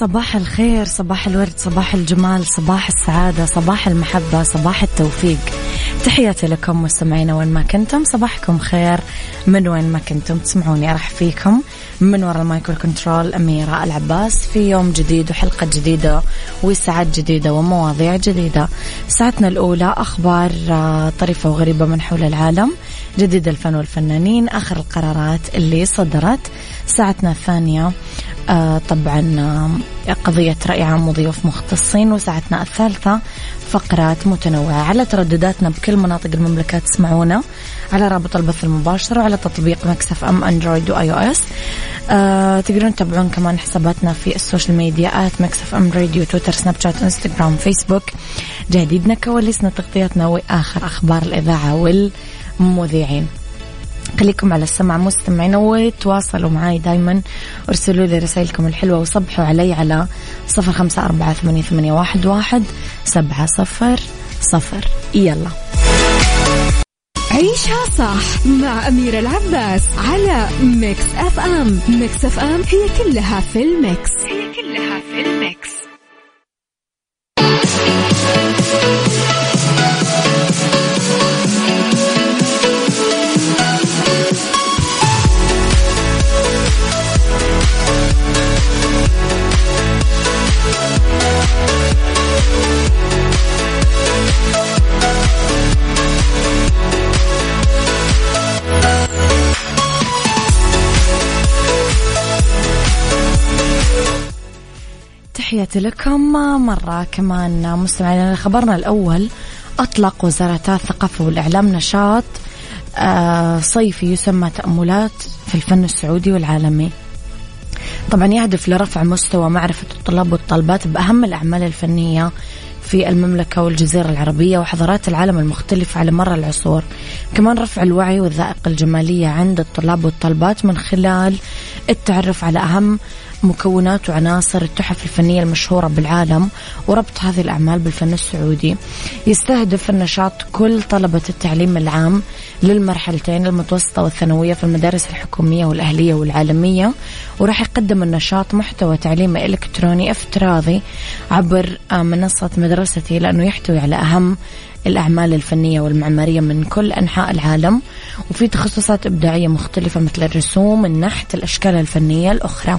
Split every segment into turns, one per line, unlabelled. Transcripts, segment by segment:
صباح الخير صباح الورد صباح الجمال صباح السعادة صباح المحبة صباح التوفيق. تحياتي لكم مستمعينا وين ما كنتم. صباحكم خير من وين ما كنتم تسمعوني. أرحب فيكم من وراء ال mic وال control أميرة العباس في يوم جديد وحلقة جديدة وساعات جديدة ومواضيع جديدة. ساعتنا الأولى أخبار آه، طريفة وغريبة من حول العالم. جديد الفن والفنانين آخر القرارات اللي صدرت ساعتنا الثانية. آه طبعا آه قضية رأي عام وضيوف مختصين وساعتنا الثالثة فقرات متنوعة على تردداتنا بكل مناطق المملكة تسمعونا على رابط البث المباشر وعلى تطبيق Mix FM أندرويد و iOS. آه تقدرون تتابعون كمان حساباتنا في ال social media at Mix FM radio تويتر سناب شات إنستغرام فيسبوك. جديدنا كواليسنا تغطياتنا وآخر أخبار الإذاعة والمذيعين خليكم على السمع مستمعين وتواصلوا معي دايما. ارسلوا لي رسائلكم الحلوة وصبحوا علي على صفر خمسة أربعة ثمانية, ثمانية واحد, واحد سبعة صفر صفر. يلا.
عيشها صح مع أميرة العباس على Mix FM. Mix FM هي كلها في ال mix. هي كلها في ال mix.
تحياتي لكم مرة كمان. مستمعين خبرنا الأول أطلق وزارتا الثقافة والإعلام نشاط آه، صيفي يسمى تأملات في الفن السعودي والعالمي. طبعا يهدف لرفع مستوى معرفة الطلاب والطالبات بأهم الأعمال الفنية في المملكة والجزيرة العربية وحضارات العالم المختلفة على مر العصور. كمان رفع الوعي والذائقة الجمالية عند الطلاب والطالبات من خلال التعرف على أهم مكونات وعناصر التحف الفنية المشهورة بالعالم وربط هذه الأعمال بالفن السعودي. يستهدف النشاط كل طلبة التعليم العام للمرحلتين المتوسطة والثانوية في المدارس الحكومية والأهلية والعالمية وراح يقدم النشاط محتوى تعليمي إلكتروني افتراضي عبر منصة مدرستي لأنه يحتوي على أهم الأعمال الفنية والمعمارية من كل أنحاء العالم. وفي تخصصات إبداعية مختلفة مثل الرسوم النحت الأشكال الفنية الأخرى.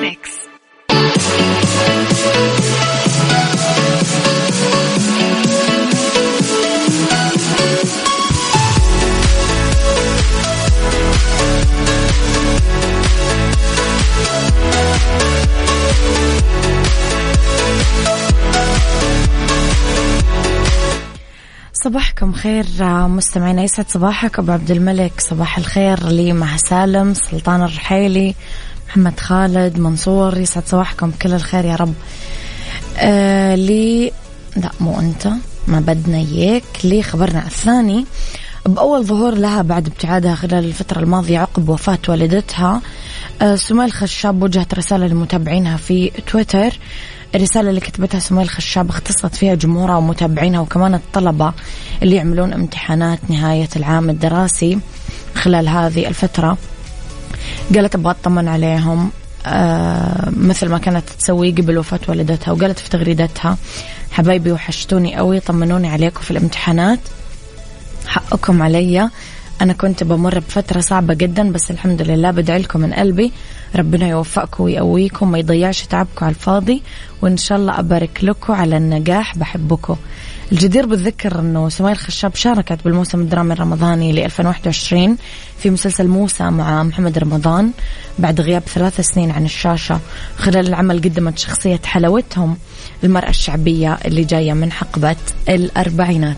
صباحكم خير مستمعينا يسعد صباحك. أبو عبد الملك صباح الخير لي مع سالم سلطان الرحيلي محمد خالد منصور. يسعد صباحكم كل الخير يا رب. آه لي لا مو أنت ما بدنا إياك. لي خبرنا الثاني بأول ظهور لها بعد ابتعادها خلال الفترة الماضية عقب وفاة والدتها آه سميل خشاب وجهت رسالة لمتابعينها في تويتر. الرسالة اللي كتبتها سمية الخشاب اختصت فيها جمهورها ومتابعينها وكمان الطلبة اللي يعملون امتحانات نهاية العام الدراسي خلال هذه الفترة. قالت أبغى أطمن عليهم آه مثل ما كانت تسوي قبل وفاة والدتها وقالت في تغريدتها حبايبي وحشتوني قوي طمنوني عليكم في الامتحانات حقكم علي. أنا كنت بمر بفترة صعبة جدا بس الحمد لله بدعي لكم من قلبي. ربنا يوفقكم ويقويكم ما يضيعش تعبكم على الفاضي وإن شاء الله أبارك لكم على النجاح. بحبكم. الجدير بالذكر أنه سمير خشاب شاركت بالموسم الدرامي الرمضاني ل 2021 في مسلسل موسى مع محمد رمضان بعد غياب ثلاث سنين عن الشاشة. خلال العمل قدمت شخصية حلاوتهم المرأة الشعبية اللي جاية من حقبة الأربعينات.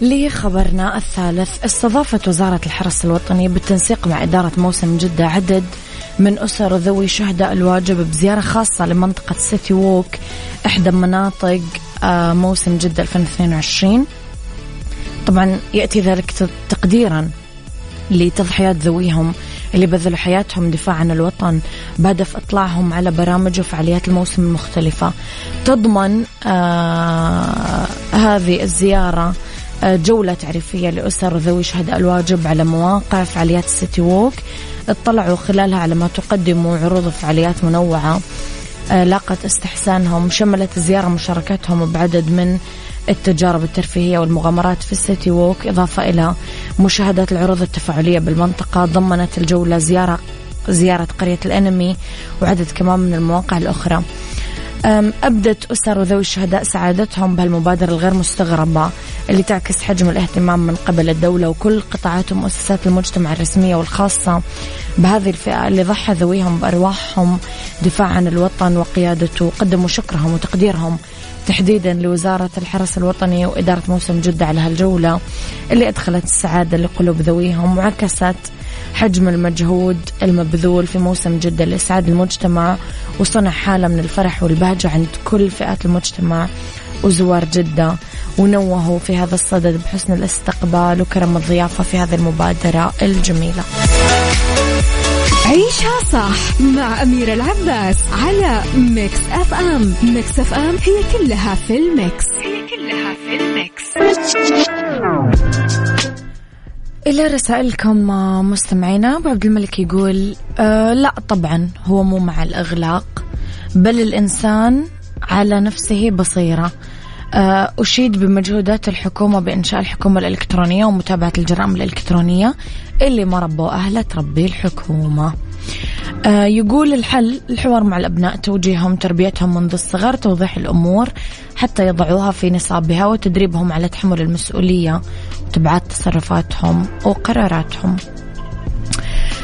لخبرنا الثالث استضافت وزارة الحرس الوطني بالتنسيق مع إدارة موسم جدة عدد من أسر ذوي شهداء الواجب بزيارة خاصة لمنطقة سيتي ووك إحدى مناطق آه، موسم جدة 2022 طبعا يأتي ذلك تقديرا لتضحيات ذويهم اللي بذلوا حياتهم دفاع عن الوطن بهدف إطلاعهم على برامج وفعاليات الموسم المختلفة. تضمن آه هذه الزيارة جولة تعريفية لأسر ذوي شهداء الواجب على مواقع فعاليات السيتي ووك. اطلعوا خلالها على ما تقدم عروض فعاليات منوعة آه، لاقت استحسانهم شملت الزيارة مشاركتهم بعدد من التجارب الترفيهية والمغامرات في السيتي ووك. إضافة إلى مشاهدة العروض التفاعلية بالمنطقة ضمنت الجولة زيارة زيارة قرية الأنمي وعدد كمان من المواقع الأخرى. أبدت أسر وذوي الشهداء سعادتهم بهالمبادرة الغير مستغربة اللي تعكس حجم الاهتمام من قبل الدولة وكل قطاعات ومؤسسات المجتمع الرسمية والخاصة بهذه الفئة اللي ضحى ذويهم بأرواحهم دفاع عن الوطن وقيادته قدموا شكرهم وتقديرهم تحديدا لوزارة الحرس الوطني وإدارة موسم جدة على هالجولة اللي أدخلت السعادة لقلوب ذويهم وعكست حجم المجهود المبذول في موسم جدة لإسعاد المجتمع وصنع حالة من الفرح والبهجة عند كل فئات المجتمع وزوار جدة ونوهوا في هذا الصدد بحسن الاستقبال وكرم الضيافة في هذه المبادرة الجميلة.
عيشها صح مع أميرة العباس على Mix FM. Mix FM هي كلها في ال mix. هي كلها في ال mix.
إلى رسائلكم مستمعينا أبو عبد الملك يقول أه لا طبعا هو مو مع الإغلاق بل الإنسان على نفسه بصيرة. أه أشيد بمجهودات الحكومة بإنشاء الحكومة الإلكترونية ومتابعة الجرائم الإلكترونية اللي ما ربوا أهله تربي الحكومة. آه يقول الحل الحوار مع الأبناء توجيههم تربيتهم منذ الصغر توضيح الأمور. حتى يضعوها في نصابها وتدريبهم على تحمل المسؤولية وتبعات تصرفاتهم وقراراتهم.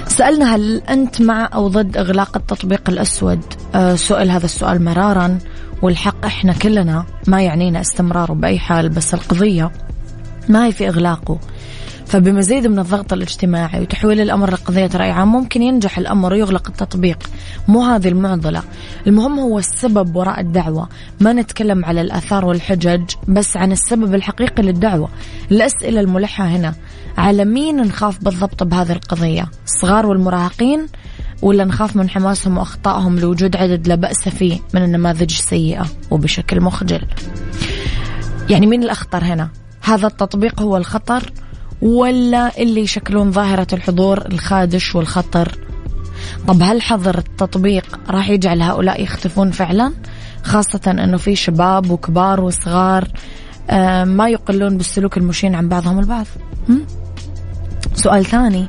سألنا هل أنت مع أو ضد إغلاق التطبيق الأسود؟ آه سئل هذا السؤال مرارا والحق إحنا كلنا ما يعنينا استمراره بأي حال بس القضية ما هي في إغلاقه. فبمزيد من الضغط الاجتماعي وتحويل الأمر لقضية رأي عام ممكن ينجح الأمر ويغلق التطبيق. مو هذه المعضلة. المهم هو السبب وراء الدعوة. ما نتكلم على الآثار والحجج بس عن السبب الحقيقي للدعوة. الأسئلة الملحة هنا. على مين نخاف بالضبط بهذه القضية؟ الصغار والمراهقين؟ ولا نخاف من حماسهم وأخطائهم لوجود عدد لا بأس فيه من النماذج السيئة وبشكل مخجل؟ يعني مين الأخطر هنا؟ هذا التطبيق هو الخطر ولا اللي يشكلون ظاهرة الحضور الخادش والخطر؟ طب هل حظر التطبيق راح يجعل هؤلاء يختفون فعلا؟ خاصة أنه في شباب وكبار وصغار آه، ما يقلون بالسلوك المشين عن بعضهم البعض. سؤال ثاني.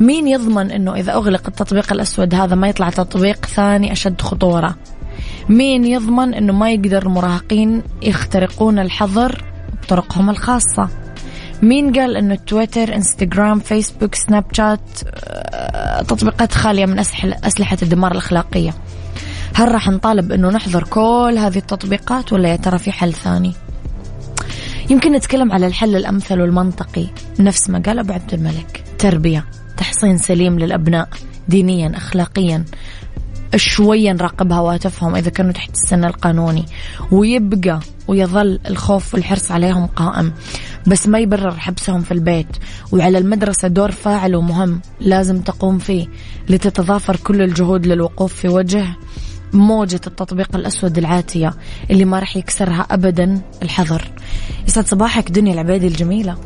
مين يضمن أنه إذا أغلق التطبيق الأسود هذا ما يطلع تطبيق ثاني أشد خطورة؟ مين يضمن أنه ما يقدر المراهقين يخترقون الحظر بطرقهم الخاصة؟ مين قال إنه تويتر انستغرام فيسبوك سناب شات تطبيقات خالية من اسلحه الدمار الأخلاقية؟ هل راح نطالب أنه نحضر كل هذه التطبيقات ولا يا ترى في حل ثاني؟ يمكن نتكلم على الحل الأمثل والمنطقي. نفس ما قال أبو عبد الملك. تربية تحصين سليم للأبناء دينيا أخلاقيا شوية نراقب هواتفهم إذا كانوا تحت السن القانوني. ويبقى ويظل الخوف والحرص عليهم قائم. بس ما يبرر حبسهم في البيت. وعلى المدرسة دور فاعل ومهم لازم تقوم فيه لتتضافر كل الجهود للوقوف في وجه موجة التطبيق الأسود العاتية اللي ما راح يكسرها أبدا الحذر يسعد صباحك دنيا العبيدي الجميلة.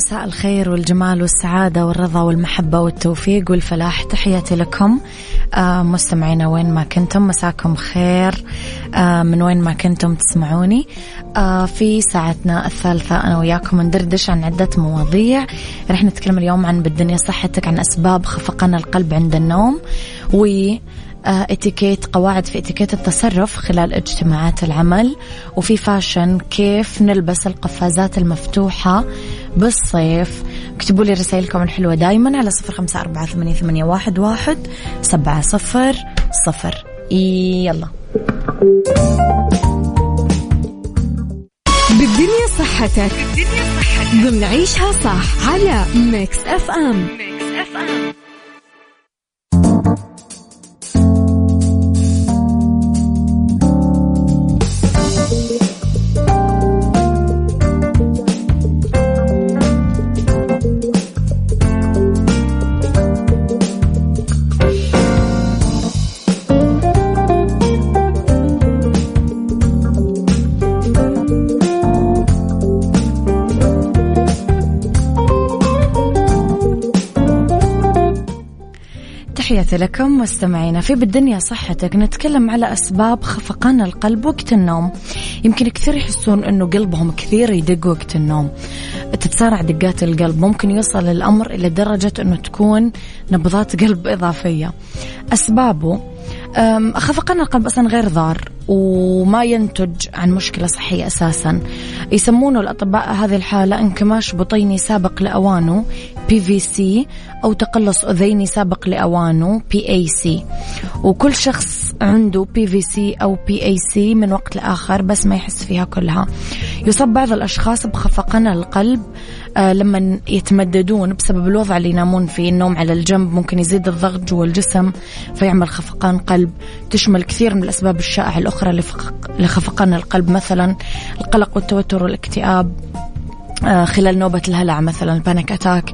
مساء الخير والجمال والسعادة والرضا والمحبة والتوفيق والفلاح. تحياتي لكم. آه مستمعينا وين ما كنتم مساكم خير. آه من وين ما كنتم تسمعوني. آه في ساعتنا الثالثة أنا وياكم ندردش عن عدة مواضيع. رح نتكلم اليوم عن بالدنيا صحتك عن أسباب خفقان القلب عند النوم. و اتيكيت قواعد في اتيكيت التصرف خلال اجتماعات العمل. وفي fashion كيف نلبس القفازات المفتوحة بالصيف. اكتبوا لي رسائلكم الحلوة دايما على صفر خمسة أربعة ثمانية, ثمانية واحد, واحد سبعة صفر صفر. يلا.
بالدنيا صحتك. بالدنيا صحتك. ضمن عيشها صح على Mix FM Mix FM
تحياتي لكم مستمعينا. في بالدنيا صحتك نتكلم على أسباب خفقان القلب وقت النوم. يمكن كثير يحسون أنه قلبهم كثير يدق وقت النوم. تتسارع دقات القلب. ممكن يوصل الأمر إلى درجة أنه تكون نبضات قلب إضافية. أسبابه خفقان القلب أصلا غير ضار وما ينتج عن مشكلة صحية أساسا. يسمونه الأطباء هذه الحالة انكماش بطيني سابق لأوانه PVC أو تقلص أذيني سابق لأوانه PAC وكل شخص عنده PVC أو PAC من وقت لآخر بس ما يحس فيها كلها. يصاب بعض الأشخاص بخفقان القلب آه لما يتمددون بسبب الوضع اللي ينامون فيه النوم على الجنب ممكن يزيد الضغط جوا الجسم فيعمل خفقان قلب. تشمل كثير من الأسباب الشائعة الأخرى لخفقان القلب مثلا القلق والتوتر والاكتئاب آه خلال نوبة الهلع مثلا البانيك أتاك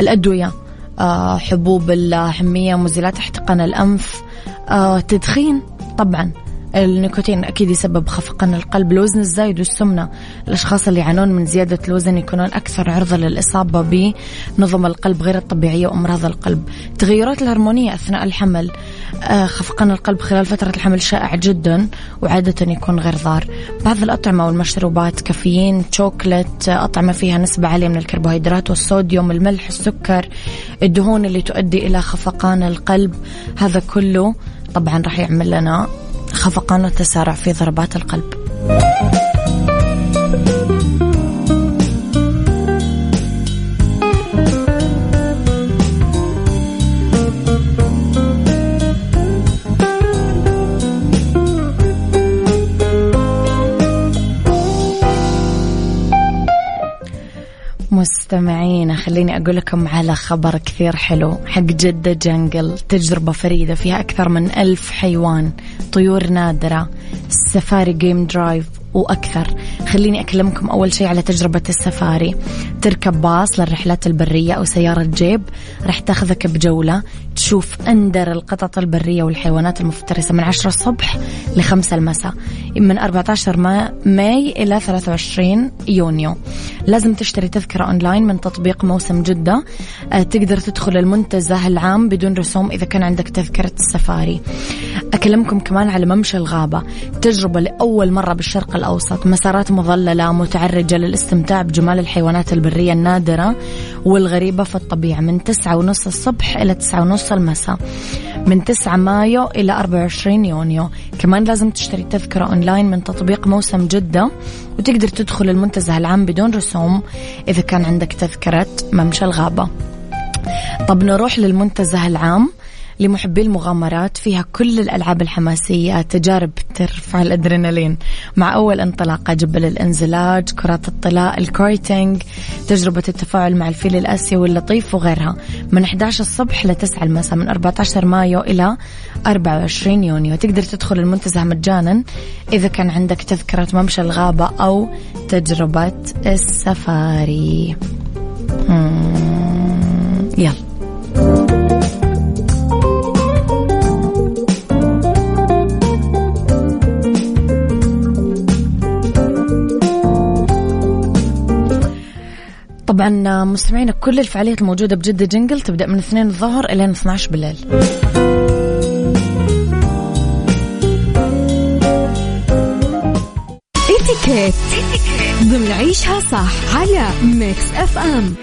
الأدوية آه حبوب الحمية مزيلات احتقان الأنف تدخين طبعا. النيكوتين أكيد يسبب خفقان القلب. الوزن الزايد والسمنة الأشخاص اللي يعانون من زيادة الوزن يكونون أكثر عرضة للإصابة بنظم القلب غير الطبيعية وأمراض القلب. التغيرات الهرمونية أثناء الحمل آه، خفقان القلب خلال فترة الحمل شائع جدا وعادة يكون غير ضار بعض الأطعمة والمشروبات كافيين شوكولات أطعمة فيها نسبة عالية من الكربوهيدرات والصوديوم الملح السكر الدهون اللي تؤدي إلى خفقان القلب. هذا كله طبعا راح يعمل لنا خفقان وتسارع في ضربات القلب. مستمعين خليني أقول لكم على خبر كثير حلو حق جدة جنغل تجربة فريدة فيها أكثر من ألف حيوان طيور نادرة سفاري game drive وأكثر. خليني أكلمكم أول شيء على تجربة السفاري. تركب باص للرحلات البرية أو سيارة جيب راح تاخذك بجولة. تشوف أندر القطط البرية والحيوانات المفترسة من 10 الصبح ل 5 المساء. من 14 ماي إلى 23 يونيو. لازم تشتري تذكرة أونلاين من تطبيق موسم جدة. آه، تقدر تدخل المنتزه العام بدون رسوم إذا كان عندك تذكرة السفاري. أكلمكم كمان على ممشى الغابة. تجربة لأول مرة بالشرق الأوسط. مسارات مظللة متعرجة للاستمتاع بجمال الحيوانات البرية النادرة والغريبة في الطبيعة. من تسعة ونص الصبح إلى تسعة ونص المساء من 9 مايو إلى 24 يونيو. كمان لازم تشتري تذكرة أونلاين من تطبيق موسم جدة وتقدر تدخل المنتزه العام بدون رسوم إذا كان عندك تذكرة ممشى الغابة. طب نروح للمنتزه العام. لمحبي المغامرات فيها كل الألعاب الحماسية تجارب ترفع الأدرينالين. مع أول انطلاقة جبل الانزلاق كرات الطلاء ال skating تجربة التفاعل مع الفيل الآسيوي اللطيف وغيرها. من 11 الصبح ل 9 المساء من 14 مايو إلى 24 يونيو. تقدر تدخل المنتزه مجانا إذا كان عندك تذكرة ممشى الغابة أو تجربة السفاري. يلا. طبعا مستمعينا كل الفعاليات الموجودة بجدة جنجل تبدأ من 2 الظهر إلى 12 بالليل.
إتيكيت. ضمن عيشها صح على ميكس أف أم.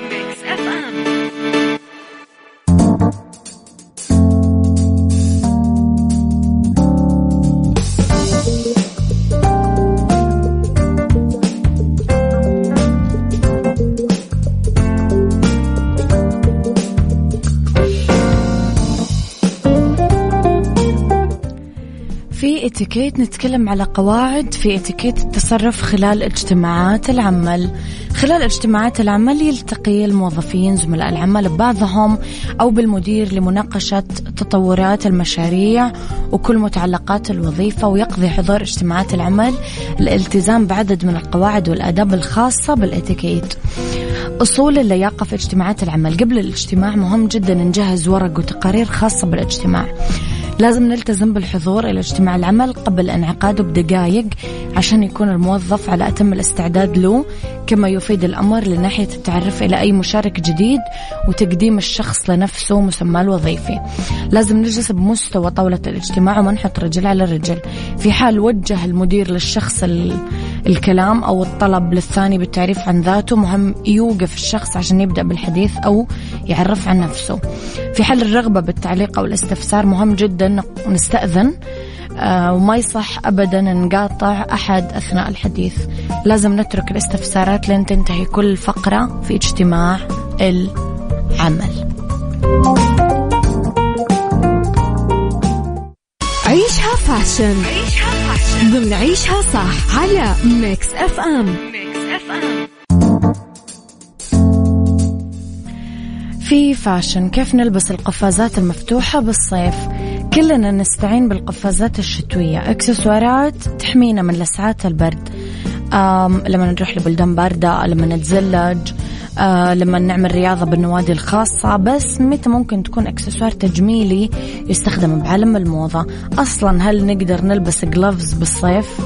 اتيكيت نتكلم على قواعد في اتيكيت التصرف خلال اجتماعات العمل. خلال اجتماعات العمل يلتقي الموظفين زملاء العمل ببعضهم أو بالمدير لمناقشة تطورات المشاريع وكل متعلقات الوظيفة ويقضي حضور اجتماعات العمل الالتزام بعدد من القواعد والآداب الخاصة بالاتيكيت أصول اللياقة في اجتماعات العمل. قبل الاجتماع مهم جدا نجهز ورق وتقارير خاصة بالإجتماع. لازم نلتزم بالحضور إلى اجتماع العمل قبل انعقاده بدقائق عشان يكون الموظف على أتم الاستعداد له. كما يفيد الأمر لناحية التعرف إلى أي مشارك جديد وتقديم الشخص لنفسه مسمى الوظيفي لازم نجلس بمستوى طاولة الاجتماع وما نحط رجل على رجل. في حال وجه المدير للشخص الكلام أو الطلب للثاني بالتعريف عن ذاته مهم يوقف الشخص عشان يبدأ بالحديث أو يعرف عن نفسه. في حال الرغبة بالتعليق أو الاستفسار مهم جدا نستأذن وما يصح أبدا نقاطع أحد أثناء الحديث. لازم نترك الاستفسارات لين تنتهي كل فقرة في اجتماع العمل.
عيشها fashion. عيشها fashion ضمن عيشها صح على ميكس اف ام ميكس اف ام.
في fashion كيف نلبس القفازات المفتوحة بالصيف؟ كلنا نستعين بالقفازات الشتوية. اكسسوارات تحمينا من لسعات البرد. لما نروح لبلدان باردة لما نتزلج آه لما نعمل رياضة بالنوادي الخاصة. بس متى ممكن تكون اكسسوار تجميلي يستخدم بعالم الموضة؟ أصلا هل نقدر نلبس gloves بالصيف؟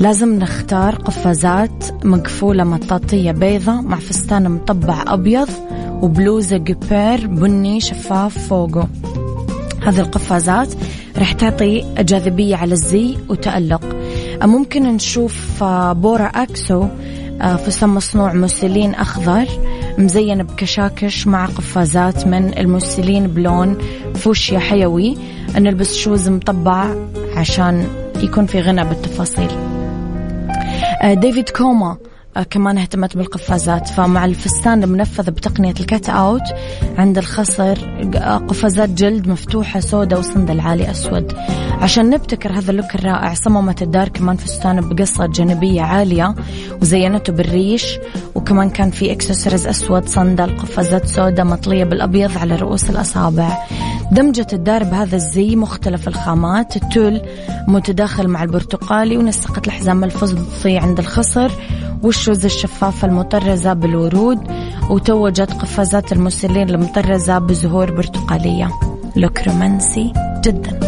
لازم نختار قفازات مقفولة مطاطية بيضة مع فستان مطبع أبيض وبلوزة جبير بني شفاف فوقه. هذه القفازات رح تعطي جاذبية على الزي وتألق. ممكن نشوف آه، بورا أكسو آه، فستان مصنوع مسلين أخضر مزين بكشاكش مع قفازات من المسلين بلون فوشيا حيوي. نلبس شوز مطبع عشان يكون في غنى بالتفاصيل. آه، ديفيد كوما كمان اهتمت بالقفازات. فمع الفستان المنفذ بتقنية ال cut out عند الخصر آه، قفازات جلد مفتوحة سوداء وصندل عالي أسود. عشان نبتكر هذا ال look الرائع صممت الدار كمان فستان بقصة جانبية عالية وزينته بالريش وكمان كان في إكسسوارز أسود صندل قفازات سوداء مطلية بالأبيض على رؤوس الأصابع. دمجت الدار بهذا الزي مختلف الخامات التول متداخل مع البرتقالي ونسقت الحزام الفضي عند الخصر. والشوز الشفافة المطرزة بالورود وتوجت قفازات المسلين المطرزة بزهور برتقالية. لوك رومانسي جدا.